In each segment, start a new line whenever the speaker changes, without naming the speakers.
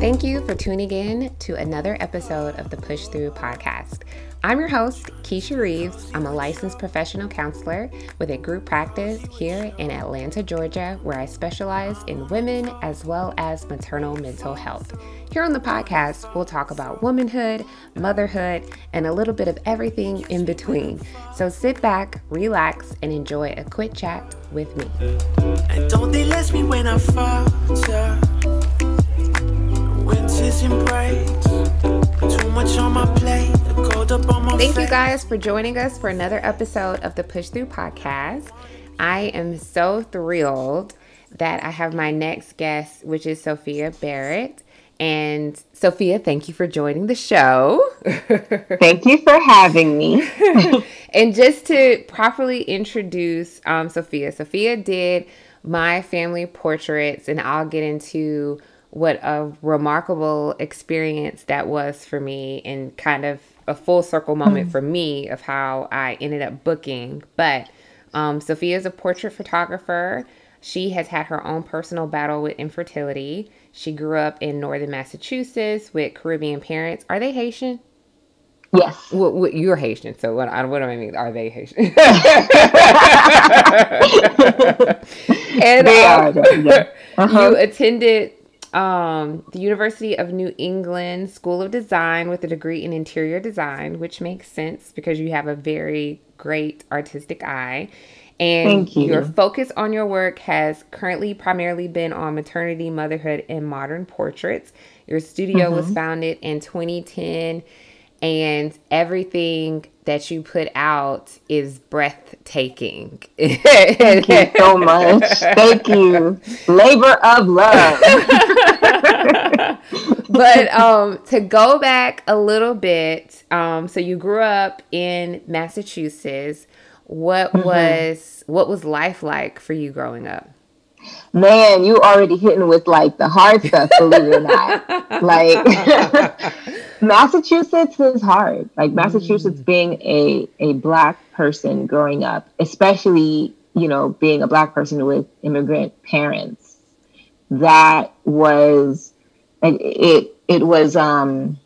Thank you for tuning in to another episode of the Push Through podcast. I'm your host, Keisha Reeves. I'm a licensed professional counselor with a group practice here in Atlanta, Georgia, where I specialize in women as well as maternal mental health. Here on the podcast, we'll talk about womanhood, motherhood, and a little bit of everything in between. So sit back, relax, and enjoy a quick chat with me. Thank you guys for joining us for another episode of the Push Through podcast. I am so thrilled that I have my next guest, which is Sophia Barrett. And Sophia, thank you for joining the show.
thank you for having me.
and just to properly introduce um, Sophia, Sophia did my family portraits, and I'll get into what a remarkable experience that was for me and kind of a full circle moment mm. for me of how I ended up booking. But um, Sophia is a portrait photographer. She has had her own personal battle with infertility. She grew up in northern Massachusetts with Caribbean parents. Are they Haitian?
Yes.
Well, you're Haitian, so what, what do I mean? Are they Haitian? and they um, are. Yeah. Uh-huh. You attended um, the University of New England School of Design with a degree in interior design, which makes sense because you have a very great artistic eye. And you. your focus on your work has currently primarily been on maternity, motherhood, and modern portraits. Your studio mm-hmm. was founded in 2010 and everything that you put out is breathtaking.
Thank you so much. Thank you. Labor of love.
but um, to go back a little bit, um, so you grew up in Massachusetts. What mm-hmm. was what was life like for you growing up?
Man, you already hitting with like the hard stuff, believe it or not. Like Massachusetts is hard. Like Massachusetts mm. being a a black person growing up, especially, you know, being a black person with immigrant parents, that was it it was um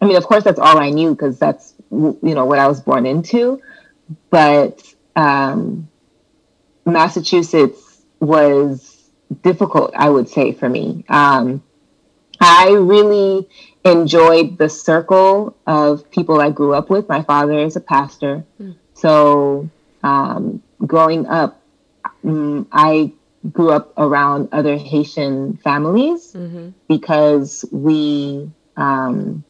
I mean, of course that's all I knew because that's you know what I was born into, but um Massachusetts was difficult, I would say, for me. Um, I really enjoyed the circle of people I grew up with. My father is a pastor. Mm. So um, growing up, um, I grew up around other Haitian families mm-hmm. because we, um,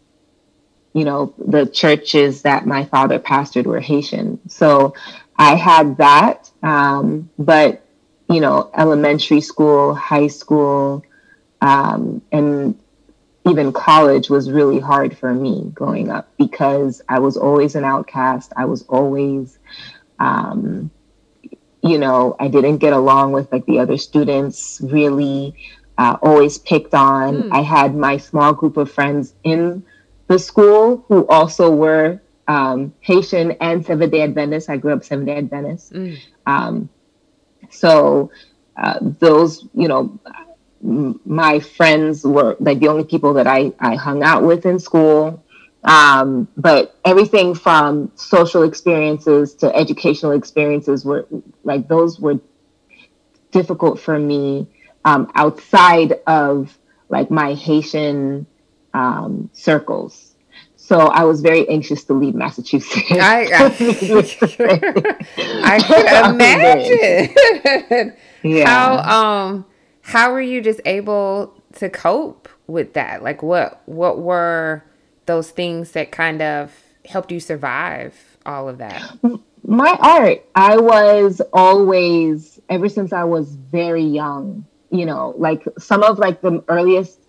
you know, the churches that my father pastored were Haitian. So I had that. Um, but you know, elementary school, high school, um, and even college was really hard for me growing up because I was always an outcast. I was always, um, you know, I didn't get along with like the other students really, uh, always picked on. Mm. I had my small group of friends in the school who also were um, Haitian and Seventh day Adventist. I grew up Seventh day Adventist. Mm. Um, so uh, those, you know, my friends were like the only people that I, I hung out with in school. Um, but everything from social experiences to educational experiences were like those were difficult for me um, outside of like my Haitian um, circles. So I was very anxious to leave Massachusetts. I,
I, I can imagine. yeah. How um how were you just able to cope with that? Like what what were those things that kind of helped you survive all of that?
My art. I was always ever since I was very young, you know, like some of like the earliest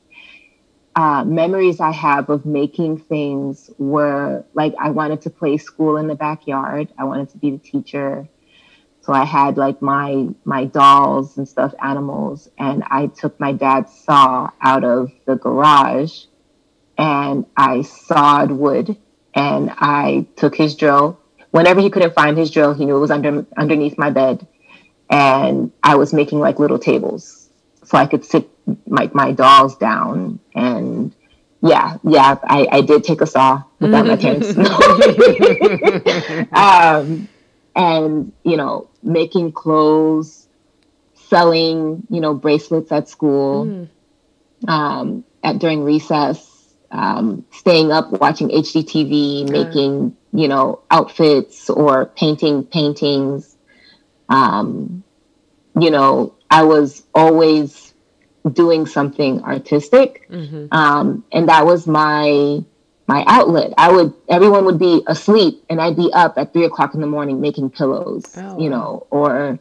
uh, memories I have of making things were like I wanted to play school in the backyard. I wanted to be the teacher. So I had like my my dolls and stuffed animals, and I took my dad's saw out of the garage, and I sawed wood, and I took his drill. Whenever he couldn't find his drill, he knew it was under underneath my bed, and I was making like little tables, so I could sit my, my dolls down and yeah, yeah, I, I did take a saw without my parents. um, and you know, making clothes, selling, you know, bracelets at school, mm. um, at during recess, um, staying up watching HGTV, making you know outfits or painting paintings. Um, you know, I was always doing something artistic, mm-hmm. um, and that was my my outlet. I would everyone would be asleep, and I'd be up at three o'clock in the morning making pillows, oh, you know, or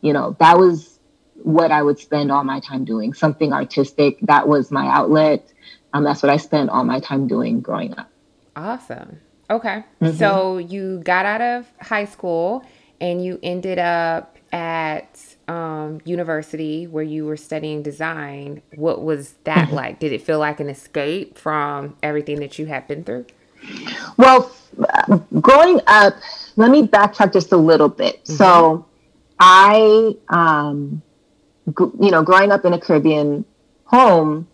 you know that was what I would spend all my time doing. Something artistic. That was my outlet. Um, that's what I spent all my time doing growing up.
Awesome. Okay. Mm-hmm. So you got out of high school and you ended up at um, university where you were studying design, what was that mm-hmm. like? Did it feel like an escape from everything that you had been through?
Well, growing up, let me backtrack just a little bit. Mm-hmm. So, I, um, g- you know, growing up in a Caribbean home,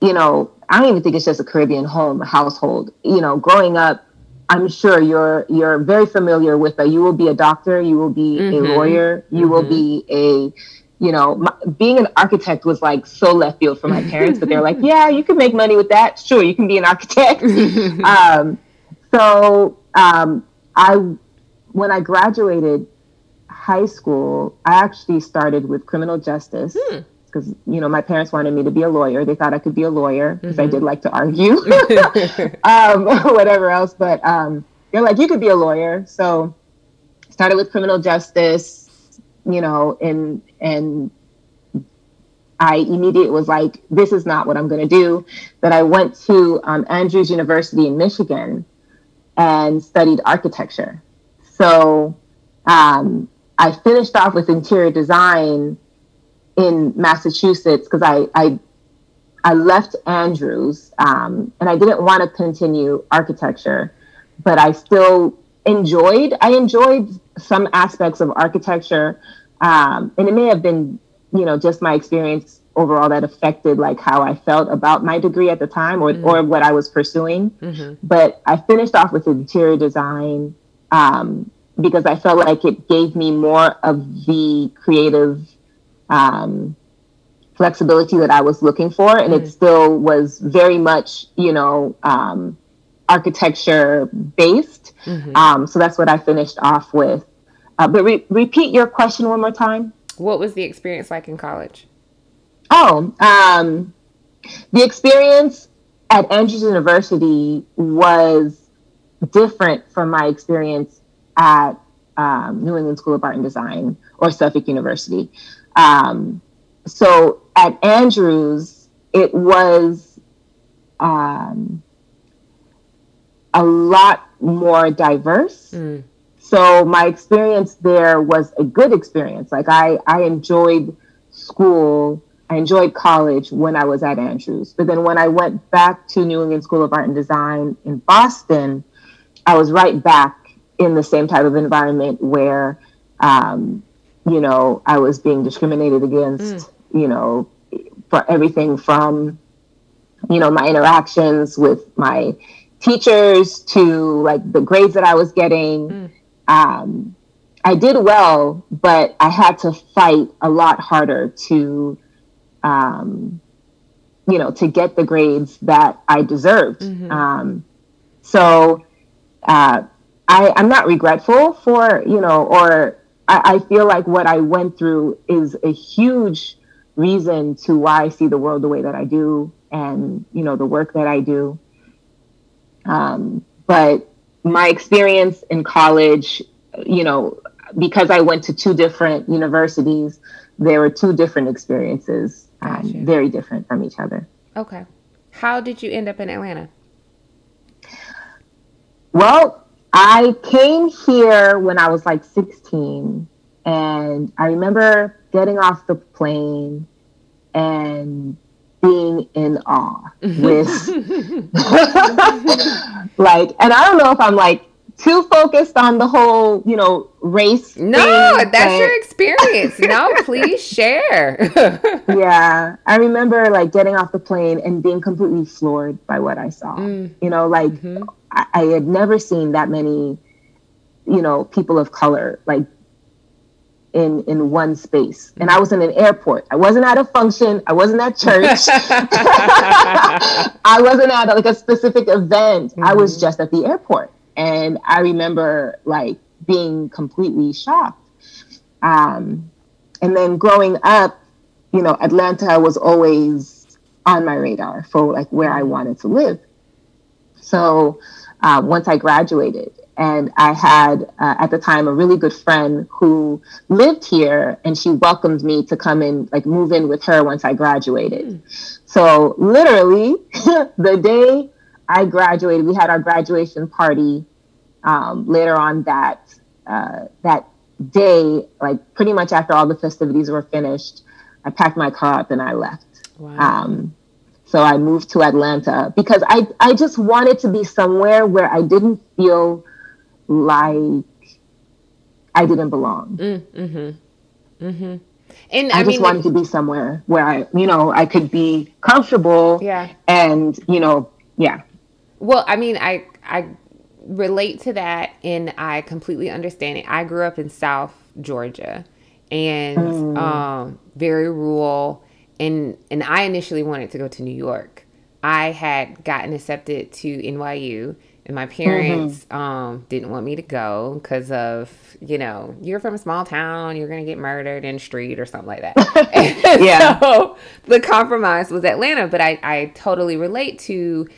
you know, I don't even think it's just a Caribbean home household. You know, growing up, I'm sure you're you're very familiar with that. You will be a doctor, you will be mm-hmm. a lawyer, you mm-hmm. will be a you know, my, being an architect was like so left field for my parents, but they're like, yeah, you can make money with that. Sure, you can be an architect. um, so um, I, when I graduated high school, I actually started with criminal justice. Hmm because you know my parents wanted me to be a lawyer. They thought I could be a lawyer because mm-hmm. I did like to argue, um, whatever else. But um, they're like, you could be a lawyer. So started with criminal justice, you know, and and I immediately was like, this is not what I'm going to do. That I went to um, Andrews University in Michigan and studied architecture. So um, I finished off with interior design in Massachusetts because I, I I left Andrews um, and I didn't want to continue architecture, but I still enjoyed I enjoyed some aspects of architecture, um, and it may have been you know just my experience overall that affected like how I felt about my degree at the time or mm-hmm. or what I was pursuing. Mm-hmm. But I finished off with interior design um, because I felt like it gave me more of the creative um, flexibility that I was looking for, and mm. it still was very much, you know, um, architecture based. Mm-hmm. Um, so that's what I finished off with. Uh, but re- repeat your question one more time.
What was the experience like in college?
Oh, um, the experience at Andrews University was different from my experience at um, New England School of Art and Design or Suffolk University. Um, so at Andrews, it was um, a lot more diverse. Mm. So my experience there was a good experience. Like I, I enjoyed school. I enjoyed college when I was at Andrews. But then when I went back to New England School of Art and Design in Boston, I was right back in the same type of environment where um, you know, I was being discriminated against, mm. you know, for everything from, you know, my interactions with my teachers to like the grades that I was getting. Mm. Um, I did well, but I had to fight a lot harder to, um, you know, to get the grades that I deserved. Mm-hmm. Um, so uh, I, I'm not regretful for, you know, or I, I feel like what I went through is a huge reason to why I see the world the way that I do and, you know, the work that I do. Um, but my experience in college, you know, because I went to two different universities, there were two different experiences, um, gotcha. very different from each other.
Okay. How did you end up in Atlanta?
Well, I came here when I was like 16, and I remember getting off the plane and being in awe with like, and I don't know if I'm like too focused on the whole, you know, race.
No, that's your experience. no, please share.
yeah. I remember like getting off the plane and being completely floored by what I saw. Mm. You know, like mm-hmm. I, I had never seen that many, you know, people of color like in in one space and i was in an airport i wasn't at a function i wasn't at church i wasn't at like a specific event mm-hmm. i was mm-hmm. just at the airport and I remember like being completely shocked. Um, and then growing up, you know, Atlanta was always on my radar for like where I wanted to live. So uh, once I graduated, and I had uh, at the time a really good friend who lived here, and she welcomed me to come in, like move in with her once I graduated. Mm. So literally, the day I graduated. We had our graduation party um, later on that uh, that day, like pretty much after all the festivities were finished. I packed my car up and I left. Wow. Um, so I moved to Atlanta because I I just wanted to be somewhere where I didn't feel like I didn't belong. Mm, mm-hmm. Mm-hmm. And I, I just mean, wanted to be somewhere where I, you know, I could be comfortable.
Yeah.
And you know, yeah.
Well, I mean, I I relate to that and I completely understand it. I grew up in South Georgia and mm. um, very rural and and I initially wanted to go to New York. I had gotten accepted to NYU and my parents mm-hmm. um, didn't want me to go because of you know you're from a small town you're gonna get murdered in the street or something like that yeah so the compromise was atlanta but I, I totally relate to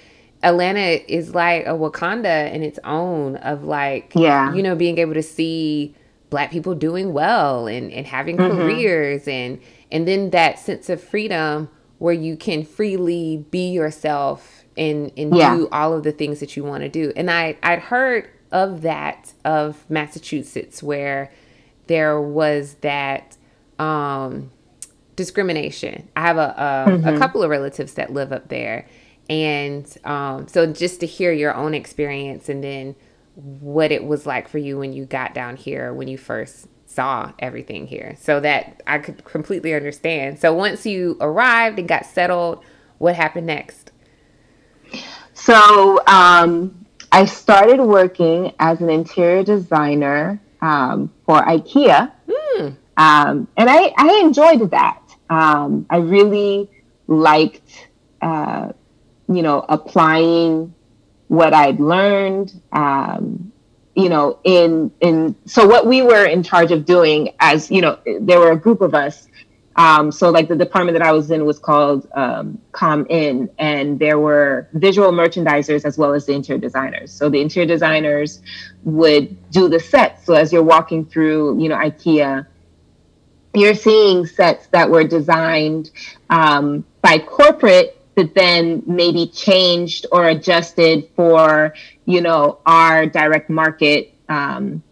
Atlanta is like a Wakanda in its own of like
yeah
you know being able to see black people doing well and, and having mm-hmm. careers and and then that sense of freedom where you can freely be yourself and and yeah. do all of the things that you want to do and I I'd heard of that of Massachusetts where there was that um discrimination. I have a a, mm-hmm. a couple of relatives that live up there and um, so just to hear your own experience and then what it was like for you when you got down here, when you first saw everything here, so that I could completely understand. So once you arrived and got settled, what happened next?
So um, I started working as an interior designer um, for IKEA. Mm. and I, I enjoyed that. Um, I really liked uh, you know, applying what I'd learned, um, you know, in in so what we were in charge of doing as you know, there were a group of us. Um, so like the department that I was in was called um, Com In, and there were visual merchandisers as well as the interior designers. So the interior designers would do the sets. So as you're walking through, you know, IKEA, you're seeing sets that were designed um, by corporate but then maybe changed or adjusted for you know our direct market um,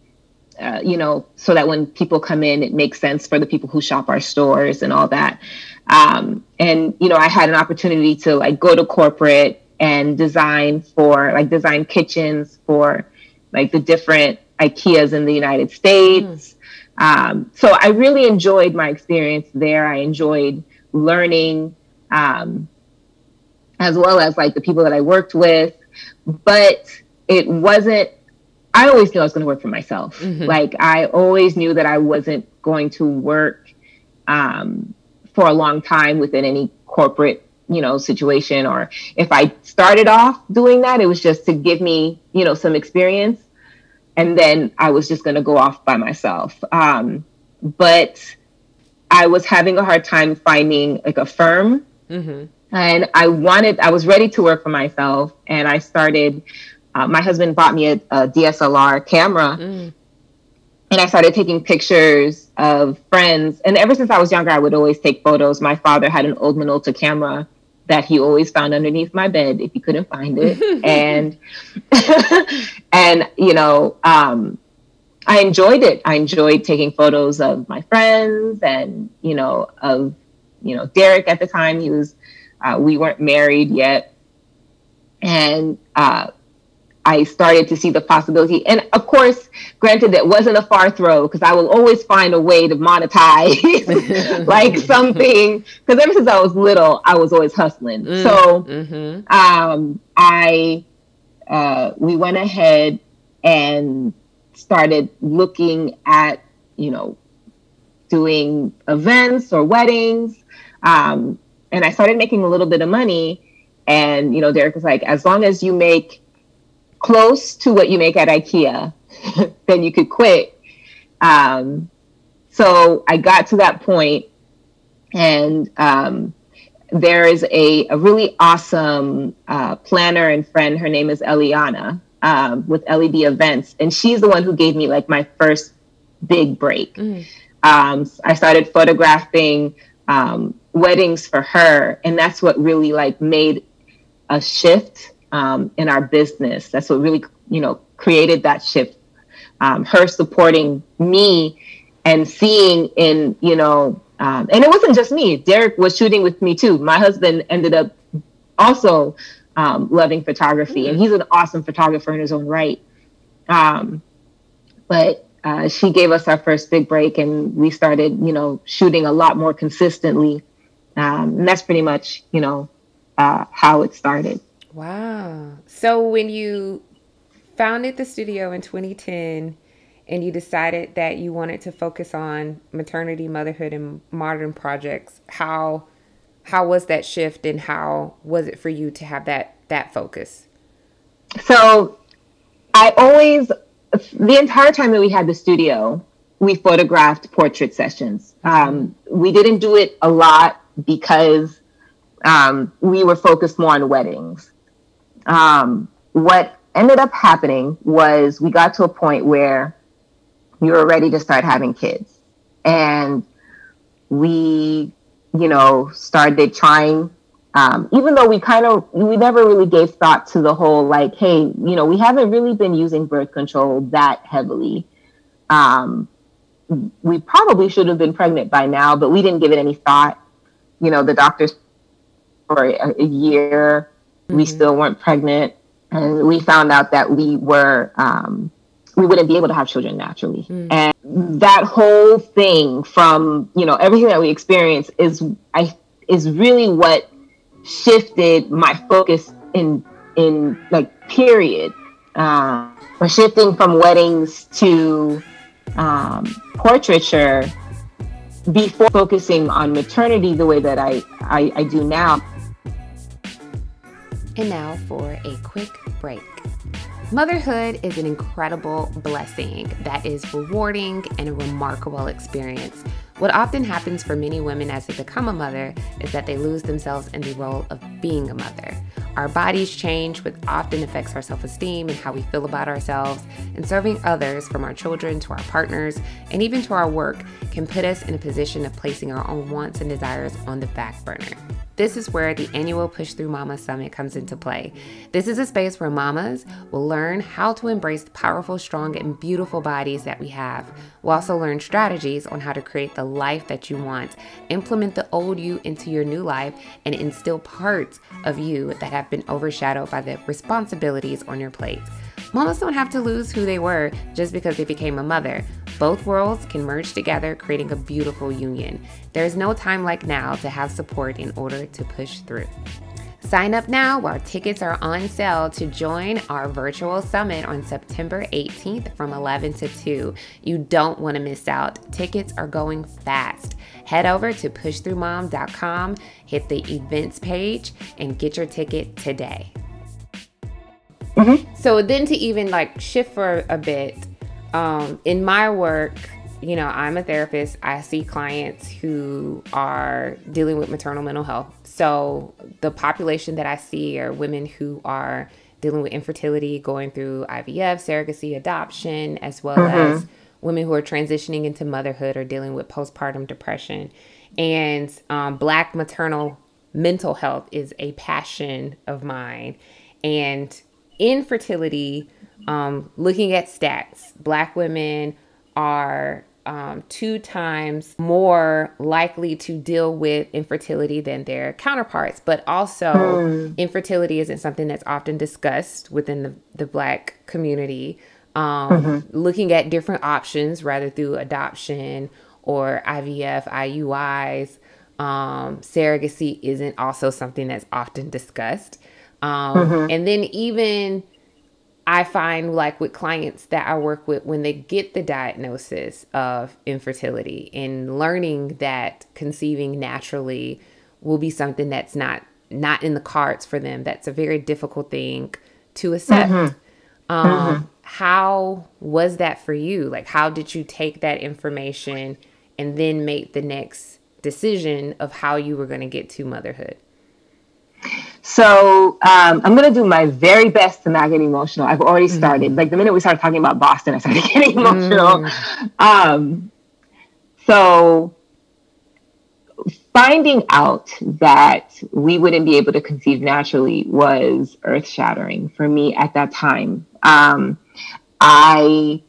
uh, you know so that when people come in it makes sense for the people who shop our stores and all that. Um, and you know i had an opportunity to like go to corporate and design for like design kitchens for like the different ikeas in the united states. Mm. um, so i really enjoyed my experience there. I enjoyed learning um, as well as like the people that I worked with. But it wasn't, I always knew I was going to work for myself. Mm-hmm. Like I always knew that I wasn't going to work um, for a long time within any corporate, you know, situation. Or if I started off doing that, it was just to give me, you know, some experience. And then I was just going to go off by myself. Um, but I was having a hard time finding like a firm. Mm-hmm and I wanted, I was ready to work for myself, and I started. Uh, my husband bought me a, a DSLR camera, mm. and I started taking pictures of friends. And ever since I was younger, I would always take photos. My father had an old Minolta camera that he always found underneath my bed if he couldn't find it, and and you know. Um, I enjoyed it. I enjoyed taking photos of my friends and, you know, of, you know, Derek at the time. He was uh, we weren't married yet. And uh, I started to see the possibility. And of course, granted, that wasn't a far throw because I will always find a way to monetize like something. Because ever since I was little, I was always hustling. Mm, so mm-hmm. um, I uh, we went ahead and started looking at you know doing events or weddings. Um, and I started making a little bit of money. And you know, Derek was like, as long as you make close to what you make at IKEA, then you could quit. Um, so I got to that point, and um, there is a, a really awesome uh, planner and friend. Her name is Eliana um, with LED Events, and she's the one who gave me like my first big break. Mm. Um, I started photographing um, weddings for her, and that's what really like made a shift um, in our business. That's what really, you know, created that shift. Um, her supporting me and seeing in, you know, um, and it wasn't just me. Derek was shooting with me too. My husband ended up also um, loving photography, and he's an awesome photographer in his own right. Um, but uh, she gave us our first big break, and we started, you know, shooting a lot more consistently. Um, and that's pretty much, you know, uh, how it started.
Wow. So when you founded the studio in 2010 and you decided that you wanted to focus on maternity, motherhood and modern projects, how how was that shift and how was it for you to have that that focus?
So I always the entire time that we had the studio, we photographed portrait sessions. Um, we didn't do it a lot because um, we were focused more on weddings um, what ended up happening was we got to a point where we were ready to start having kids. And we, you know, started trying, um, even though we kind of, we never really gave thought to the whole like, hey, you know, we haven't really been using birth control that heavily. Um, we probably should have been pregnant by now, but we didn't give it any thought. You know, the doctors for a, a year Mm-hmm. We still weren't pregnant. And we found out that we were, um, we wouldn't be able to have children naturally. Mm. And that whole thing from, you know, everything that we experienced is, I, is really what shifted my focus in, in like period. We're shifting from weddings to um, portraiture before focusing on maternity the way that I, I, I do now.
And now for a quick break. Motherhood is an incredible blessing that is rewarding and a remarkable experience. What often happens for many women as they become a mother is that they lose themselves in the role of being a mother. Our bodies change, which often affects our self esteem and how we feel about ourselves. And serving others, from our children to our partners and even to our work, can put us in a position of placing our own wants and desires on the back burner. This is where the annual Push Through Mama Summit comes into play. This is a space where mamas will learn how to embrace the powerful, strong, and beautiful bodies that we have. We'll also learn strategies on how to create the life that you want, implement the old you into your new life, and instill parts of you that have been overshadowed by the responsibilities on your plate. Mamas don't have to lose who they were just because they became a mother. Both worlds can merge together, creating a beautiful union. There is no time like now to have support in order to push through. Sign up now while tickets are on sale to join our virtual summit on September 18th from 11 to 2. You don't want to miss out. Tickets are going fast. Head over to pushthroughmom.com, hit the events page, and get your ticket today. Mm-hmm. So then to even like shift for a bit, um, in my work, you know, I'm a therapist. I see clients who are dealing with maternal mental health. So the population that I see are women who are dealing with infertility, going through IVF, surrogacy, adoption, as well mm-hmm. as women who are transitioning into motherhood or dealing with postpartum depression. And um, Black maternal mental health is a passion of mine. And infertility, um, looking at stats, black women are um, two times more likely to deal with infertility than their counterparts. But also, mm. infertility isn't something that's often discussed within the, the Black community. Um, mm-hmm. Looking at different options, rather through adoption or IVF, IUIs, um, surrogacy isn't also something that's often discussed. Um, mm-hmm. And then even I find like with clients that I work with when they get the diagnosis of infertility and learning that conceiving naturally will be something that's not not in the cards for them. That's a very difficult thing to accept. Mm-hmm. Um, mm-hmm. How was that for you? Like, how did you take that information and then make the next decision of how you were going to get to motherhood?
So um, I'm gonna do my very best to not get emotional. I've already mm-hmm. started. Mm. Like the minute we started talking about Boston, I started getting emotional. Mm. Um, so finding out that we wouldn't be able to conceive naturally was earth shattering for me at that time. Um, I,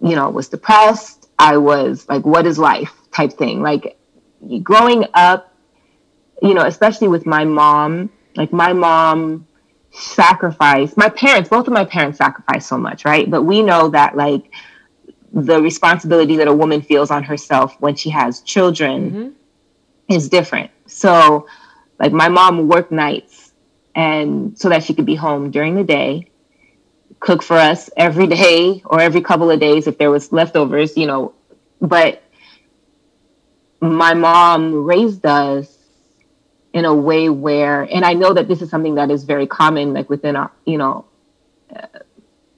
you know, was depressed. I was like, what is life type thing. Like growing up, you know, especially with my mom, like my mom sacrificed, my parents, both of my parents sacrificed so much, right? But we know that like the responsibility that a woman feels on herself when she has children mm-hmm. is different. So, like, my mom worked nights and so that she could be home during the day, cook for us every day or every couple of days if there was leftovers, you know. But my mom raised us in a way where, and I know that this is something that is very common, like within our, you know, uh,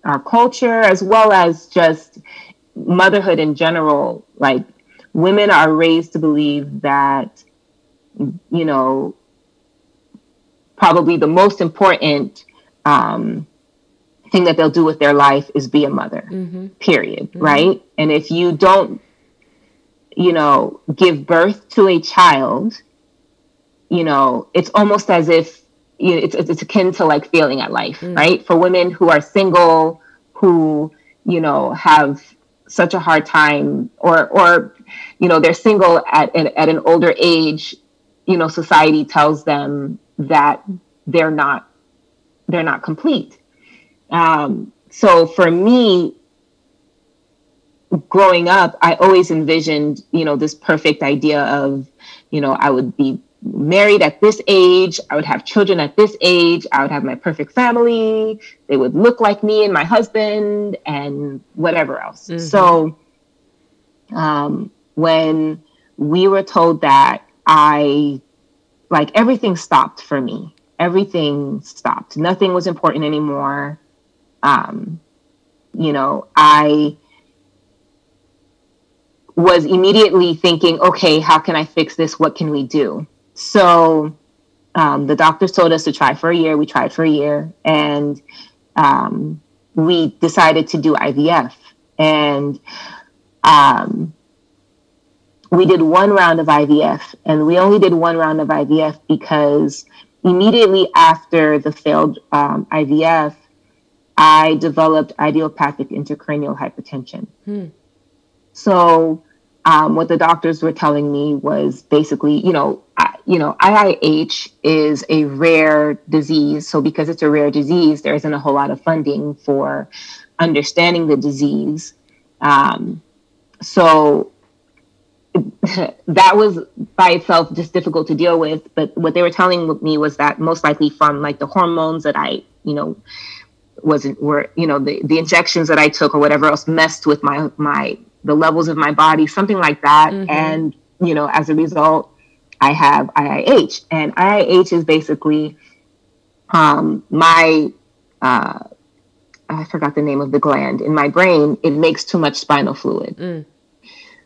our culture, as well as just motherhood in general. Like women are raised to believe that, you know, probably the most important um, thing that they'll do with their life is be a mother, mm-hmm. period. Mm-hmm. Right. And if you don't, you know, give birth to a child, you know, it's almost as if you know, it's, it's akin to like failing at life, mm. right? For women who are single, who, you know, have such a hard time or, or, you know, they're single at, at, at an older age, you know, society tells them that they're not, they're not complete. Um, so for me, growing up, I always envisioned, you know, this perfect idea of, you know, I would be married at this age. I would have children at this age. I would have my perfect family. They would look like me and my husband and whatever else. Mm-hmm. So um, when we were told that, I like everything stopped for me. Everything stopped. Nothing was important anymore. Um, you know, I was immediately thinking, okay, how can I fix this? What can we do? So um, the doctors told us to try for a year. We tried for a year, and um, we decided to do IVF. And um, we did one round of IVF, and we only did one round of IVF because immediately after the failed um, IVF, I developed idiopathic intracranial hypertension. Hmm. So um, what the doctors were telling me was basically, you know, you know, IIH is a rare disease. So because it's a rare disease, there isn't a whole lot of funding for understanding the disease. Um, so that was by itself just difficult to deal with. But what they were telling me was that most likely from like the hormones that I, you know, wasn't were you know the the injections that I took or whatever else messed with my my the levels of my body, something like that. Mm-hmm. And, you know, as a result, I have IIH. And IIH is basically um, my, uh, I forgot the name of the gland in my brain, it makes too much spinal fluid. Mm.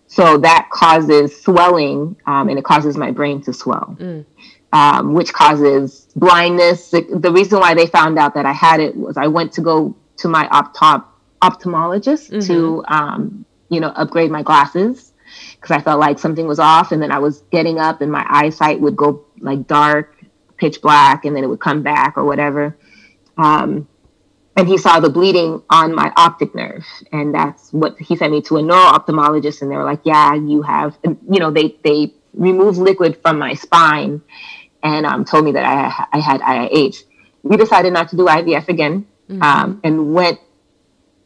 So that causes swelling um, and it causes my brain to swell, mm. um, which causes blindness. The, the, reason why they found out that I had it was I went to go to my optom- ophthalmologist mm-hmm. to um, you know, upgrade my glasses because I felt like something was off. And then I was getting up and my eyesight would go like dark, pitch black, and then it would come back or whatever. Um, and he saw the bleeding on my optic nerve and that's what he sent me to a neuro ophthalmologist and they were like yeah you have you know they they removed liquid from my spine and um, told me that I, I had IIH we decided not to do IVF again mm-hmm. um, and went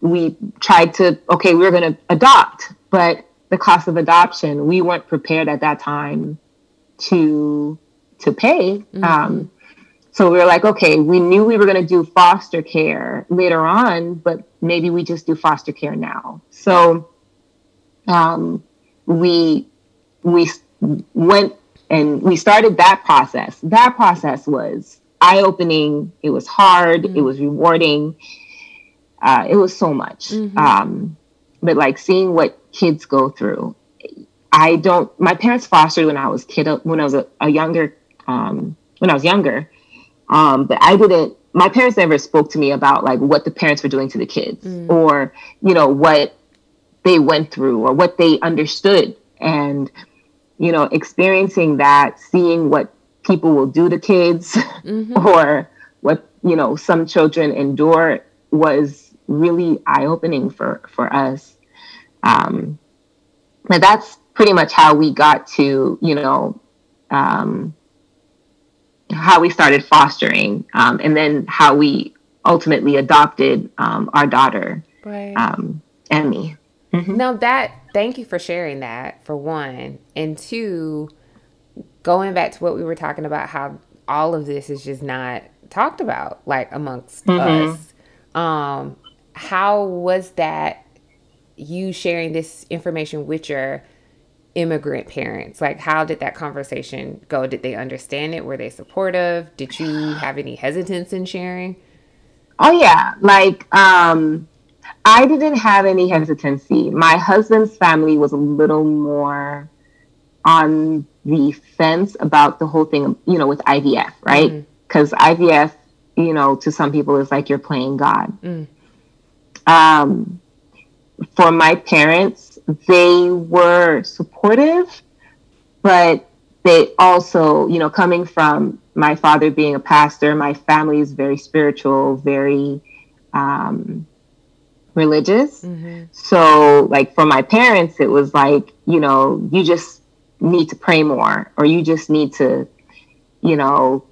we tried to okay we were going to adopt but the cost of adoption we weren't prepared at that time to to pay mm-hmm. um, so we were like, okay, we knew we were going to do foster care later on, but maybe we just do foster care now. So um, we we went and we started that process. That process was eye opening. It was hard. Mm-hmm. It was rewarding. Uh, it was so much. Mm-hmm. Um, but like seeing what kids go through, I don't. My parents fostered when I was kid when I was a, a younger um, when I was younger um, but I didn't, my parents never spoke to me about like what the parents were doing to the kids mm. or, you know, what they went through or what they understood. And, you know, experiencing that, seeing what people will do to kids mm-hmm. or what, you know, some children endure was really eye opening for, for us. Um, but that's pretty much how we got to, you know, um, how we started fostering, um, and then how we ultimately adopted um, our daughter, right. um, Emmy.
Mm-hmm. Now that, thank you for sharing that for one, and two, going back to what we were talking about, how all of this is just not talked about, like amongst mm-hmm. us. Um, how was that? You sharing this information with your immigrant parents? Like, how did that conversation go? Did they understand it? Were they supportive? Did you have any hesitance in sharing?
Oh, yeah. Like, um, I didn't have any hesitancy. My husband's family was a little more on the fence about the whole thing, you know, with IVF, right? Because mm. IVF, you know, to some people is like you're playing God. Mm. Um, for my parents, they were supportive, but they also, you know, coming from my father being a pastor, my family is very spiritual, very um, religious. Mm-hmm. So, like for my parents, it was like, you know, you just need to pray more, or you just need to, you know,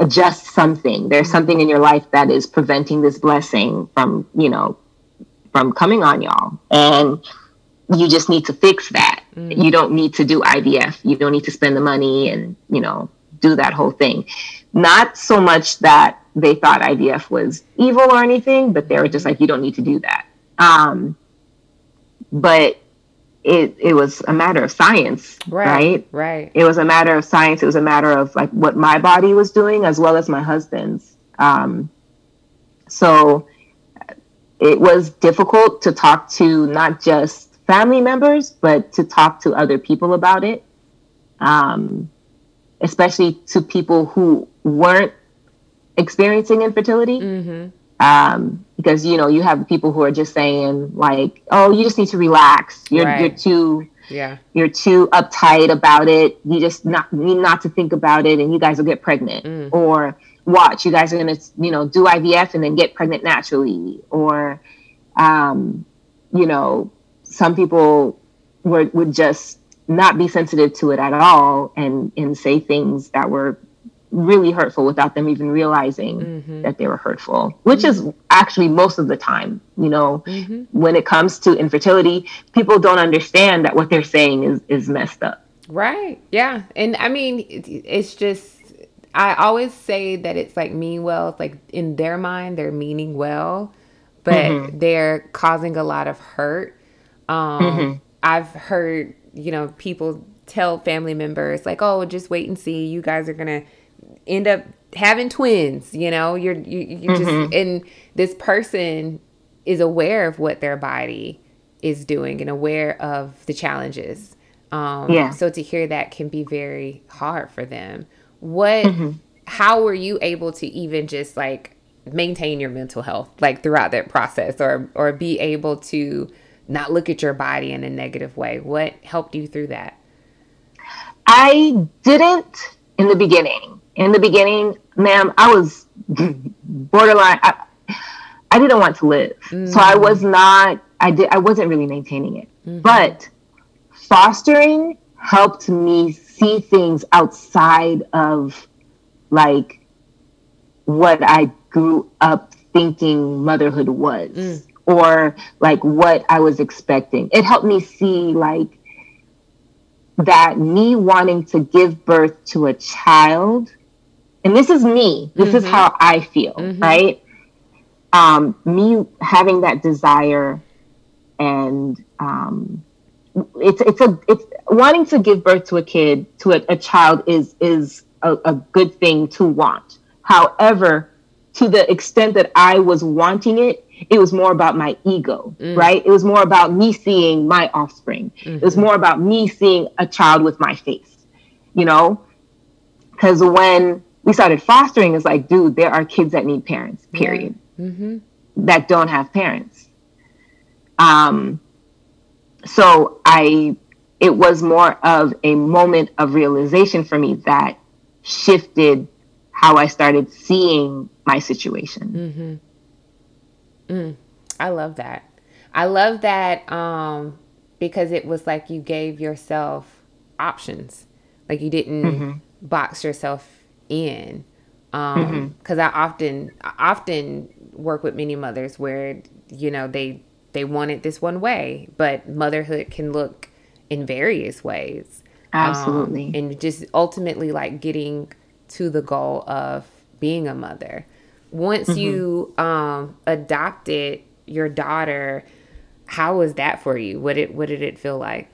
adjust something. There's something in your life that is preventing this blessing from, you know, from coming on y'all. And you just need to fix that. Mm. You don't need to do IVF. You don't need to spend the money and, you know, do that whole thing. Not so much that they thought IVF was evil or anything, but they were just like, you don't need to do that. Um, but it it was a matter of science, right, right?
Right.
It was a matter of science. It was a matter of like what my body was doing as well as my husband's. Um, so it was difficult to talk to not just family members, but to talk to other people about it, um, especially to people who weren't experiencing infertility. Mm-hmm. Um, because you know you have people who are just saying like, "Oh, you just need to relax. You're right. you're too yeah you're too uptight about it. You just not need not to think about it, and you guys will get pregnant." Mm. Or watch, you guys are going to, you know, do IVF and then get pregnant naturally. Or, um, you know, some people would, would just not be sensitive to it at all and, and say things that were really hurtful without them even realizing mm-hmm. that they were hurtful, which mm-hmm. is actually most of the time. You know, mm-hmm. when it comes to infertility, people don't understand that what they're saying is, is messed up.
Right. Yeah. And I mean, it's just, I always say that it's like mean well. It's like in their mind, they're meaning well, but mm-hmm. they're causing a lot of hurt. Um, mm-hmm. I've heard, you know, people tell family members like, "Oh, just wait and see. You guys are gonna end up having twins." You know, you're you you mm-hmm. just and this person is aware of what their body is doing and aware of the challenges. Um, yeah. So to hear that can be very hard for them. What, mm-hmm. how were you able to even just like maintain your mental health like throughout that process or, or be able to not look at your body in a negative way? What helped you through that?
I didn't in the beginning. In the beginning, ma'am, I was borderline. I, I didn't want to live. Mm-hmm. So I was not I did I wasn't really maintaining it. Mm-hmm. But fostering helped me see things outside of like what I grew up thinking motherhood was mm. or like what I was expecting. It helped me see like that me wanting to give birth to a child and this is me this mm-hmm. is how i feel mm-hmm. right um, me having that desire and um, it's it's a it's wanting to give birth to a kid to a, a child is is a, a good thing to want however to the extent that i was wanting it it was more about my ego, mm. right? It was more about me seeing my offspring. Mm-hmm. It was mm-hmm. more about me seeing a child with my face, you know? Because when we started fostering, is like, dude, there are kids that need parents, period, yeah. mm-hmm. that don't have parents. Um, so I, it was more of a moment of realization for me that shifted how I started seeing my situation.
Mm-hmm. Mm, I love that. I love that um, because it was like you gave yourself options. Like you didn't mm-hmm. box yourself in. Um, mm-hmm. I often, I often work with many mothers where, you know, they, they want it this one way, but motherhood can look in various ways.
Absolutely.
Um, and just ultimately like getting to the goal of being a mother once mm-hmm. you um, adopted your daughter, how was that for you? What did what did it feel like?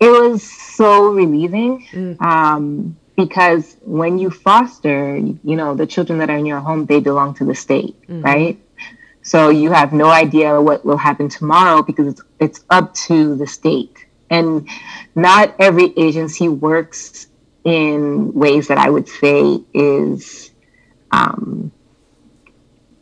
It was so relieving mm. um, because when you foster, you know, the children that are in your home, they belong to the state, mm-hmm. right? So you have no idea what will happen tomorrow because it's it's up to the state. And not every agency works in ways that I would say is um,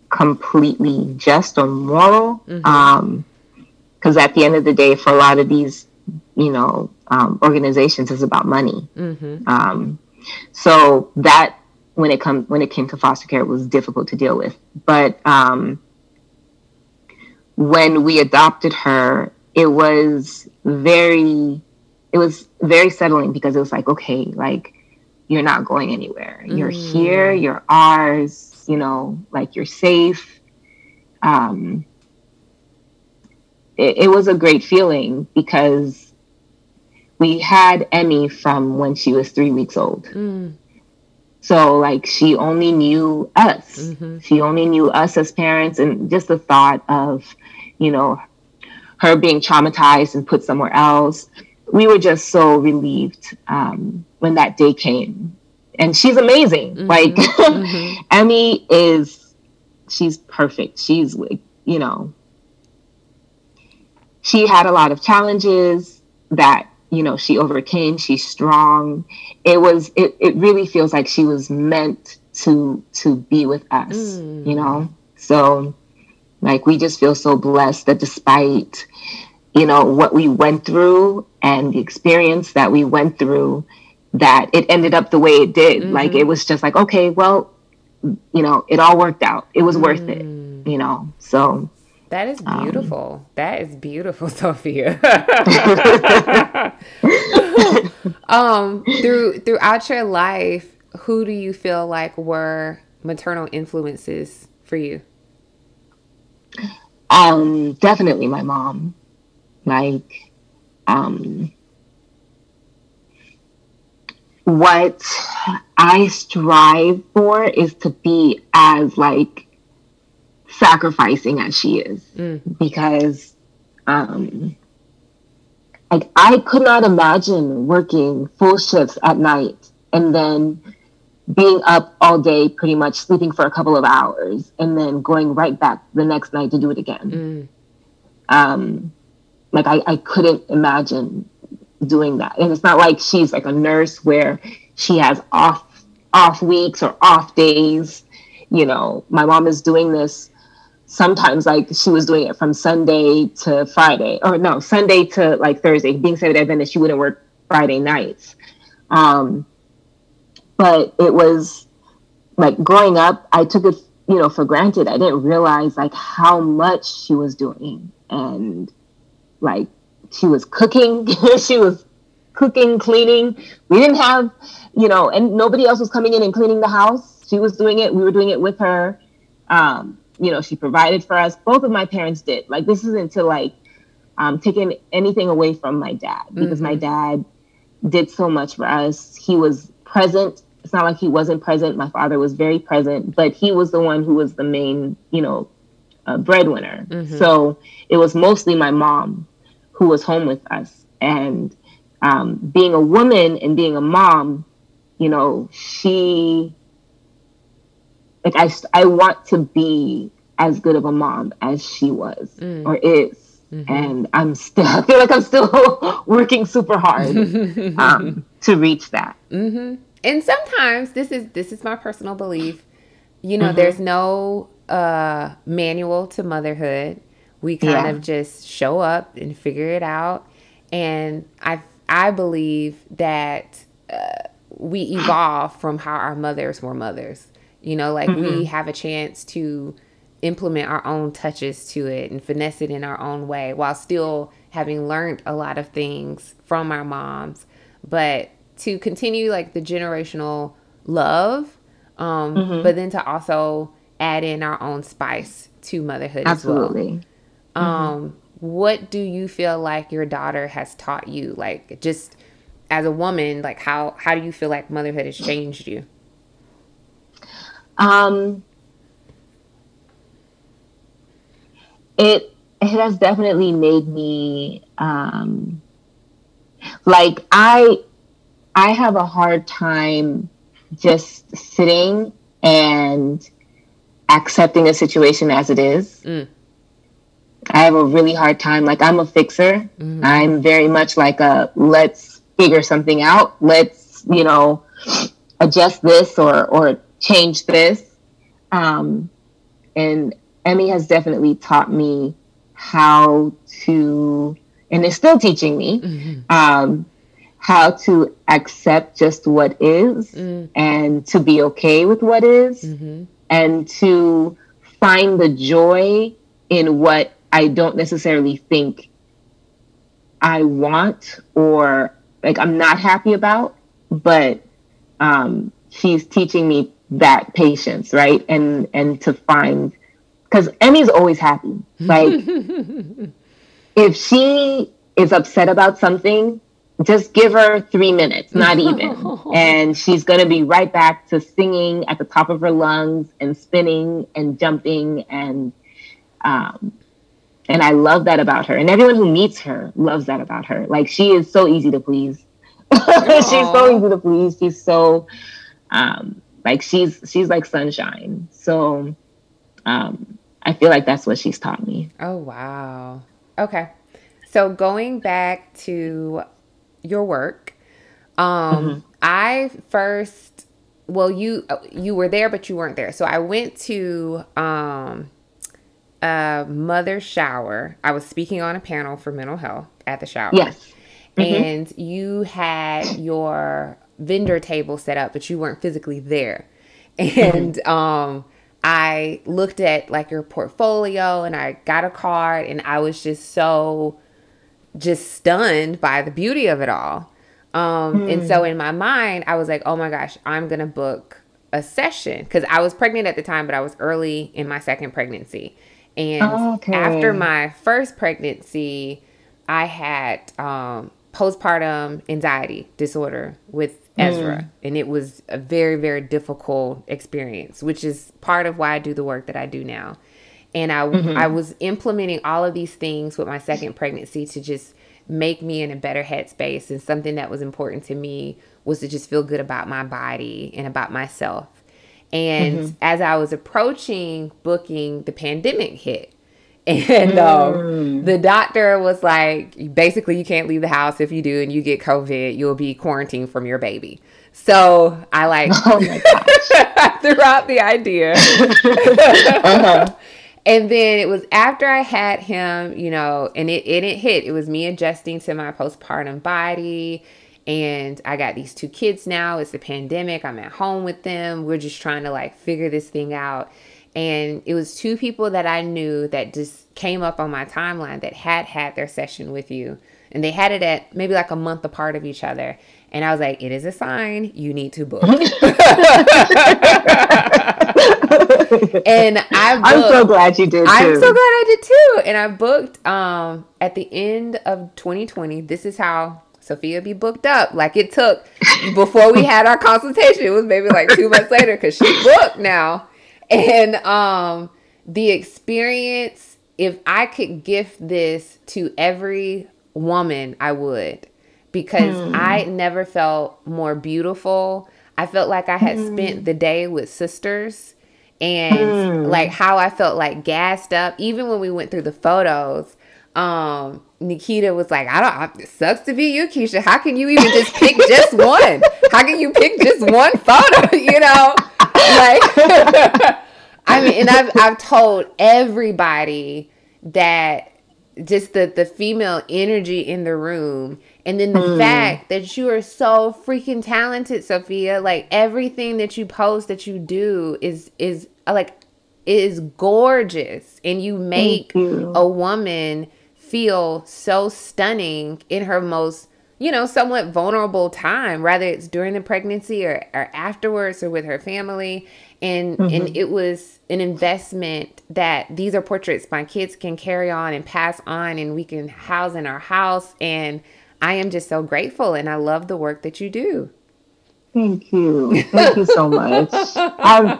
completely just or moral. Because mm-hmm. um, at the end of the day, for a lot of these, you know, um, organizations, is about money. Mm-hmm. Um, so that when it comes when it came to foster care, it was difficult to deal with. But um, when we adopted her, it was very it was very settling because it was like okay, like you're not going anywhere. Mm. You're here, you're ours, you know, like you're safe. Um, it, it was a great feeling because we had Emmy from when she was three weeks old. Mm. So, like, she only knew us. Mm-hmm. She only knew us as parents. And just the thought of, you know, her being traumatized and put somewhere else, we were just so relieved um, when that day came. And she's amazing. Mm-hmm. Like mm-hmm. Emmy is she's perfect. She's you know she had a lot of challenges that you know she overcame she's strong it was it, it really feels like she was meant to to be with us mm. you know so like we just feel so blessed that despite you know what we went through and the experience that we went through that it ended up the way it did mm-hmm. like it was just like okay well you know it all worked out it was mm. worth it mm. you know so
that is um, beautiful. Um, that is beautiful sophia. Um through throughout your life who do you feel like were maternal influences for you?
Um definitely my mom. Like um, what I strive for is to be as like sacrificing as she is mm. because um, like I could not imagine working full shifts at night and then being up all day, pretty much sleeping for a couple of hours, and then going right back the next night to do it again. Mm. Um, like I, I couldn't imagine doing that. And it's not like she's like a nurse where she has off off weeks or off days. You know, my mom is doing this sometimes like she was doing it from Sunday to Friday, or no, Sunday to like Thursday. Being Seventh Adventist, she wouldn't work Friday nights. Um, but it was like growing up, I took it you know, for granted. I didn't realize like how much she was doing and like she was cooking, she was cooking, cleaning. We didn't have, you know, and nobody else was coming in and cleaning the house. She was doing it. We were doing it with her. Um, you know, she provided for us. Both of my parents did. Like this isn't to like um, taking anything away from my dad because mm-hmm. my dad did so much for us. He was present. It's not like he wasn't present. My father was very present, but he was the one who was the main, you know, uh, breadwinner. Mm-hmm. So it was mostly my mom who was home with us. And um, being a woman and being a mom, you know, she, like, I, I want to be as good of a mom as she was mm. or is. Mm-hmm. And I'm still, I feel like I'm still working super hard um, to reach that.
Mm-hmm. And sometimes this is this is my personal belief. You know, mm-hmm. there's no uh, manual to motherhood. We kind yeah. of just show up and figure it out. And I I believe that uh, we evolve from how our mothers were mothers. You know, like we mm-hmm. have a chance to implement our own touches to it and finesse it in our own way while still having learned a lot of things from our moms but to continue like the generational love um mm-hmm. but then to also add in our own spice to motherhood absolutely well. um mm-hmm. what do you feel like your daughter has taught you like just as a woman like how how do you feel like motherhood has changed you
um it it has definitely made me um, like I I have a hard time just sitting and accepting a situation as it is. Mm. I have a really hard time. Like I'm a fixer. Mm. I'm very much like a let's figure something out. Let's you know adjust this or or change this. Um, and Emmy has definitely taught me how to, and is still teaching me, mm-hmm. um, how to accept just what is mm. and to be okay with what is, mm-hmm. and to find the joy in what I don't necessarily think I want or like I'm not happy about, but um, she's teaching me that patience, right? And and to find because Emmy's always happy. Like, if she is upset about something, just give her three minutes, not even. and she's going to be right back to singing at the top of her lungs and spinning and jumping. And, um, and I love that about her. And everyone who meets her loves that about her. Like, she is so easy to please. she's so easy to please. She's so, um, like, she's, she's like sunshine. So, um, I feel like that's what she's taught me.
Oh, wow. Okay. So going back to your work, um, mm-hmm. I first, well, you you were there, but you weren't there. So I went to um, a mother shower. I was speaking on a panel for mental health at the shower.
Yes.
Mm-hmm. And you had your vendor table set up, but you weren't physically there. And um, I looked at like your portfolio and I got a card and I was just so just stunned by the beauty of it all. Um, mm. And so hmm. in my mind, I was like, oh my gosh, I'm going to book a session because I was pregnant at the time, but I was early in my second pregnancy. And okay. after my first pregnancy, I had um, postpartum anxiety disorder with Ezra. Mm. And it was a very, very difficult experience, which is part of why I do the work that I do now. And I, mm-hmm. I was implementing all of these things with my second pregnancy to just make me in a better headspace. And something that was important to me was to just feel good about my body and about myself. And mm-hmm. as I was approaching booking, the pandemic hit. And um, mm. the doctor was like, basically, you can't leave the house. If you do and you get COVID, you'll be quarantined from your baby. So I like oh threw out the idea. uh-huh. And then it was after I had him, you know, and it, and it hit. It was me adjusting to my postpartum body. And I got these two kids now. It's the pandemic. I'm at home with them. We're just trying to like figure this thing out. And it was two people that I knew that just came up on my timeline that had had their session with you. And they had it at maybe like a month apart of each other. And I was like, it is a sign you need to book. and I booked,
I'm so glad you did too.
I'm so glad I did too. And I booked um at the end of 2020. This is how Sophia be booked up. Like it took before we had our consultation. It was maybe like two months later because she booked now. And um the experience, if I could gift this to every woman, I would because mm. I never felt more beautiful. I felt like I had mm. spent the day with sisters and mm. like how I felt like gassed up even when we went through the photos. Um, Nikita was like, I don't, it sucks to be you, Keisha. How can you even just pick just one? How can you pick just one photo? You know, like, I mean, and I've, I've told everybody that just the, the female energy in the room and then the mm. fact that you are so freaking talented, Sophia, like everything that you post that you do is is like is gorgeous and you make you. a woman feel so stunning in her most you know somewhat vulnerable time whether it's during the pregnancy or, or afterwards or with her family and mm-hmm. and it was an investment that these are portraits my kids can carry on and pass on and we can house in our house and I am just so grateful and I love the work that you do.
Thank you. Thank you so much. I'm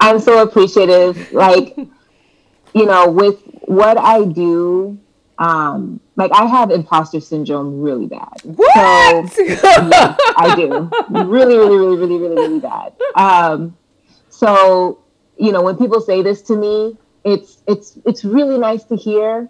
I'm so appreciative. Like, you know, with what I do, um, like I have imposter syndrome really bad.
What? So,
yeah, I do. Really, really, really, really, really, really bad. Um, so, you know, when people say this to me, it's it's it's really nice to hear.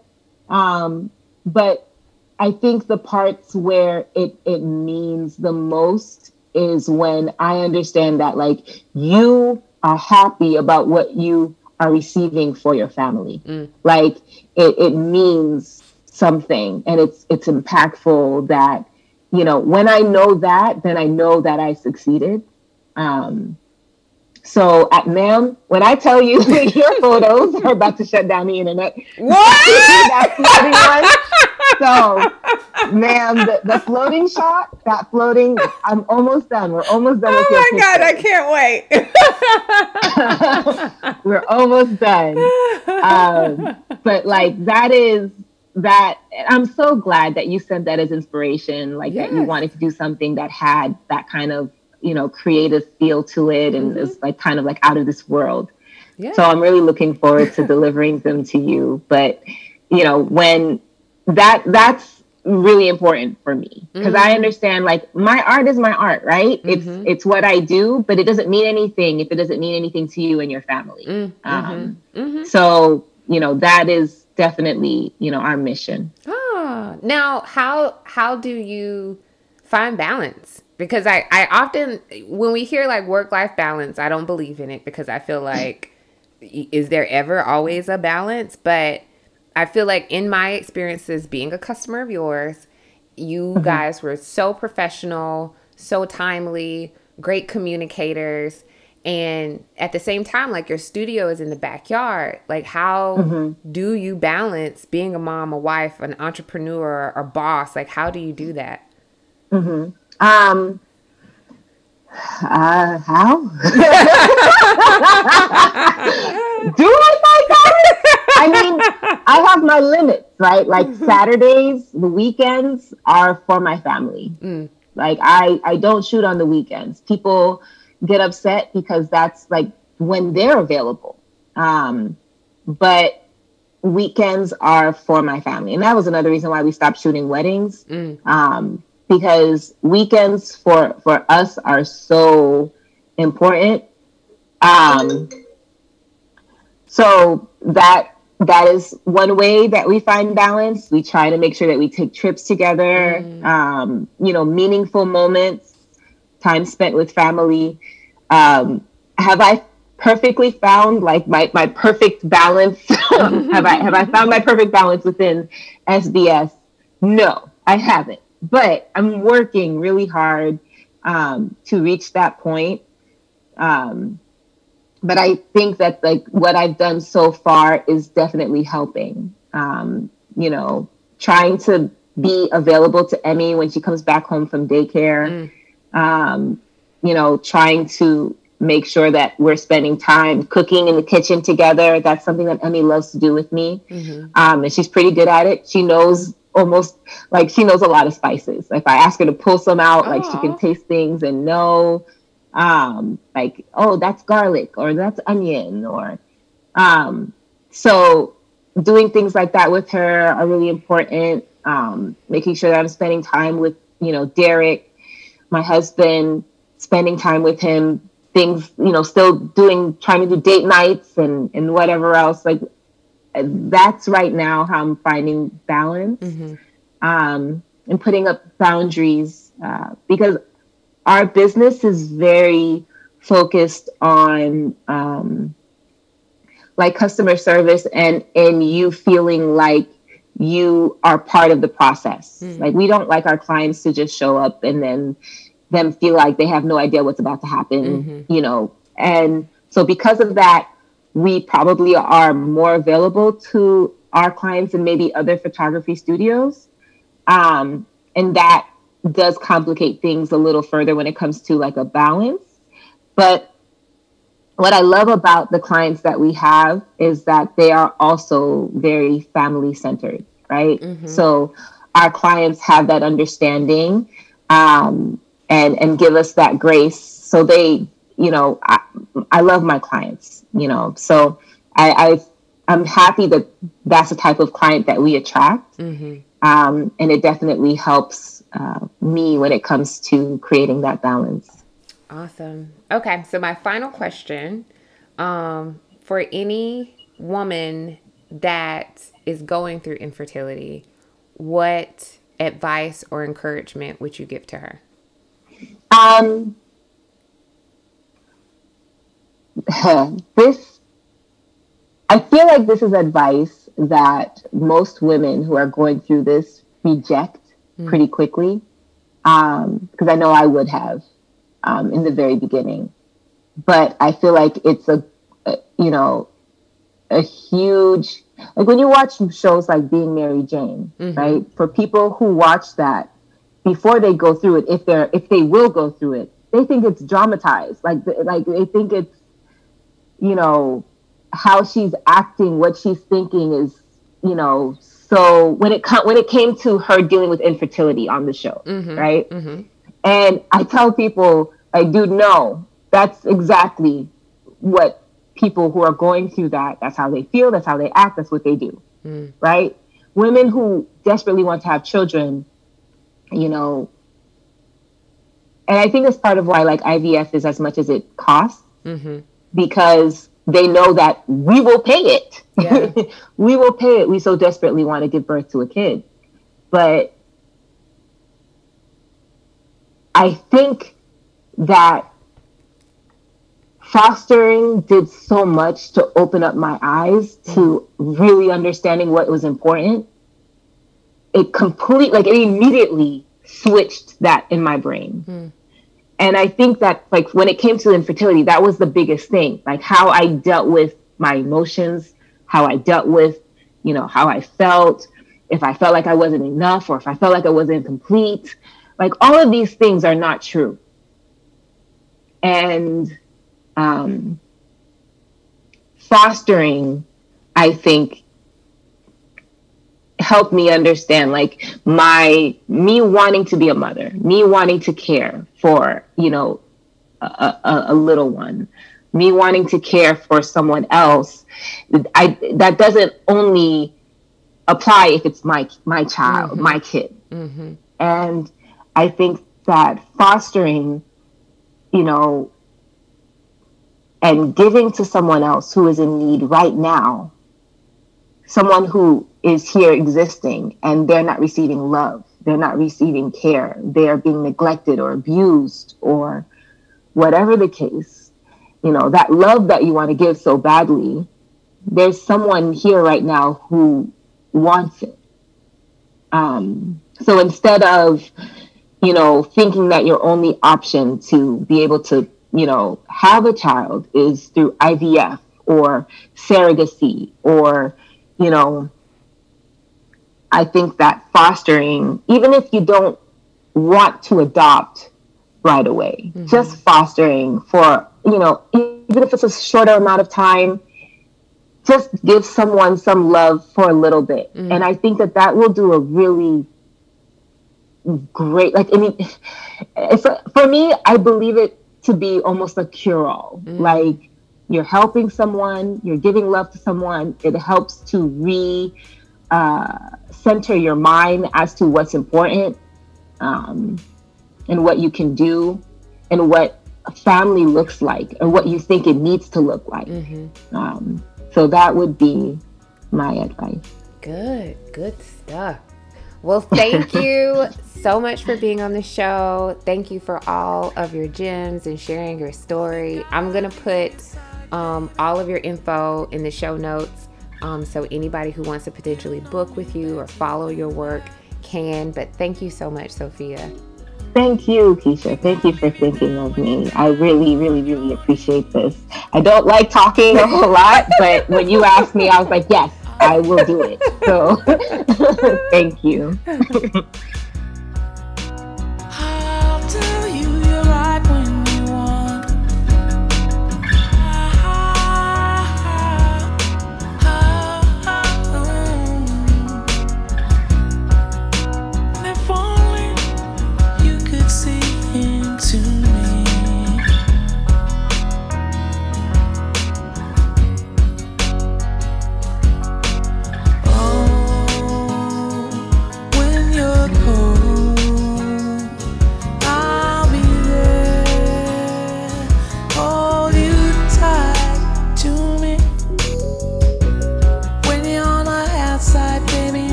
Um, but I think the parts where it it means the most is when I understand that like you are happy about what you are receiving for your family. Mm. Like it, it means something and it's it's impactful that you know when I know that then I know that I succeeded. Um so at ma'am, when I tell you your photos are about to shut down the internet.
What?
so, ma'am, the, the, floating shot, that floating, I'm almost done. We're almost done.
Oh my God, I
can't wait. We're almost done. Um, but like, that is that I'm so glad that you sent that as inspiration, like yes. that you wanted to do something that had that kind of, you know, creative feel to it and mm-hmm. is like kind of like out of this world. Yeah. So I'm really looking forward to delivering them to you. But, you know, when that that's really important for me because mm-hmm. I understand like my art is my art, right? Mm-hmm. It's it's what I do, but it doesn't mean anything if it doesn't mean anything to you and your family. Mm-hmm. Um, mm-hmm. so you know that is definitely you know our mission.
Ah, now how how do you find balance? Because I I often when we hear like work life balance, I don't believe in it because I feel like is there ever always a balance? But I feel like in my experiences being a customer of yours, you mm-hmm. guys were so professional, so timely, great communicators. And at the same time, like your studio is in the backyard. Like, how mm-hmm. do you balance being a mom, a wife, an entrepreneur, a boss? Like, how do you do that?
Mm-hmm. Um, uh, how? do I find that? I mean, I have my limits, right? Like mm-hmm. Saturdays, the weekends are for my family. Mm. Like I, I don't shoot on the weekends. People get upset because that's like when they're available. Um, but weekends are for my family, and that was another reason why we stopped shooting weddings. Mm. Um, because weekends for for us are so important. Um, so that that is one way that we find balance. We try to make sure that we take trips together, mm. um, you know, meaningful moments, time spent with family. Um, have I perfectly found like my, my perfect balance? have I have I found my perfect balance within SBS? No, I haven't. But I'm working really hard um, to reach that point. Um, but I think that like what I've done so far is definitely helping. Um, you know, trying to be available to Emmy when she comes back home from daycare. Mm. Um, you know, trying to make sure that we're spending time cooking in the kitchen together. That's something that Emmy loves to do with me. Mm-hmm. Um, and she's pretty good at it. She knows almost like she knows a lot of spices. If I ask her to pull some out, Aww. like she can taste things and know um, like, oh, that's garlic or that's onion or um, so doing things like that with her are really important. Um, making sure that I'm spending time with, you know, Derek, my husband, spending time with him, things, you know, still doing, trying to do date nights and, and whatever else. Like that's right now how I'm finding balance mm-hmm. um, and putting up boundaries uh, because our business is very focused on um, like customer service and and you feeling like you are part of the process. Mm. Like we don't like our clients to just show up and then them feel like they have no idea what's about to happen, mm-hmm. you know. And so because of that, we probably are more available to our clients and maybe other photography studios. Um, and that does complicate things a little further when it comes to like a balance. But what I love about the clients that we have is that they are also very family centered, right? Mm-hmm. So our clients have that understanding um, and and give us that grace. So they, you know, I, I love my clients, you know. So I, I I'm happy that that's the type of client that we attract, mm-hmm. um, and it definitely helps uh, me when it comes to creating that balance.
Awesome. Okay, so my final question um, for any woman that is going through infertility, what advice or encouragement would you give to her? Um,
this, I feel like this is advice that most women who are going through this reject mm. pretty quickly because um, I know I would have um, in the very beginning. But I feel like it's a, a, you know, a huge like when you watch shows like Being Mary Jane, mm-hmm. right? For people who watch that before they go through it, if they're if they will go through it, they think it's dramatized. Like like they think it's you know how she's acting, what she's thinking is you know so when it when it came to her dealing with infertility on the show, mm-hmm, right? Mm-hmm. And I tell people, like, dude, no, that's exactly what people who are going through that. That's how they feel. That's how they act. That's what they do, mm. right? Women who desperately want to have children, you know, and I think that's part of why like IVF is as much as it costs mm-hmm. because they know that we will pay it. Yeah. we will pay it. We so desperately want to give birth to a kid. But I think that fostering did so much to open up my eyes to really understanding what was important. It complete like it immediately switched that in my brain. Mm and I think that like when it came to infertility, that was the biggest thing. Like how I dealt with my emotions, how I dealt with, you know, how I felt, if I felt like I wasn't enough or if I felt like I wasn't complete. Like all of these things are not true. And um, fostering, I think, helped me understand like my me wanting to be a mother me wanting to care for you know a, a, a, little one me wanting to care for someone else i that doesn't only apply if it's my my child mm-hmm. my kid mm-hmm. and i think that fostering you know and giving to someone else who is in need right now someone who is here existing and they're not receiving love, they're not receiving care, they're being neglected or abused or whatever the case, you know, that love that you want to give so badly, there's someone here right now who wants it. Um, so instead of, you know, thinking that your only option to be able to you know, have a child is through IVF or surrogacy or, you know, I think that fostering, even if you don't want to adopt right away, mm-hmm. just fostering for, you know, even if it's a shorter amount of time, just give someone some love for a little bit. Mm-hmm. And I think that that will do a really great, like, I mean, it's for me, I believe it to be almost a cure all. Mm-hmm. Like, you're helping someone, you're giving love to someone, it helps to re uh, center your mind as to what's important um, and what you can do and what family looks like and what you think it needs to look like. Mm-hmm. Um, so that would be my advice.
Good, good stuff. Well, thank you so much for being on the show. Thank you for all of your gems and sharing your story. I'm going to put um, all of your info in the show notes. Um, so anybody who wants to potentially book with you or follow your work can. But thank you so much, Sophia.
Thank you, Keisha. Thank you for thinking of me. I really, really, really appreciate this. I don't like talking a whole lot, but when you asked me, I was like, yes, I will do it. So thank you. You when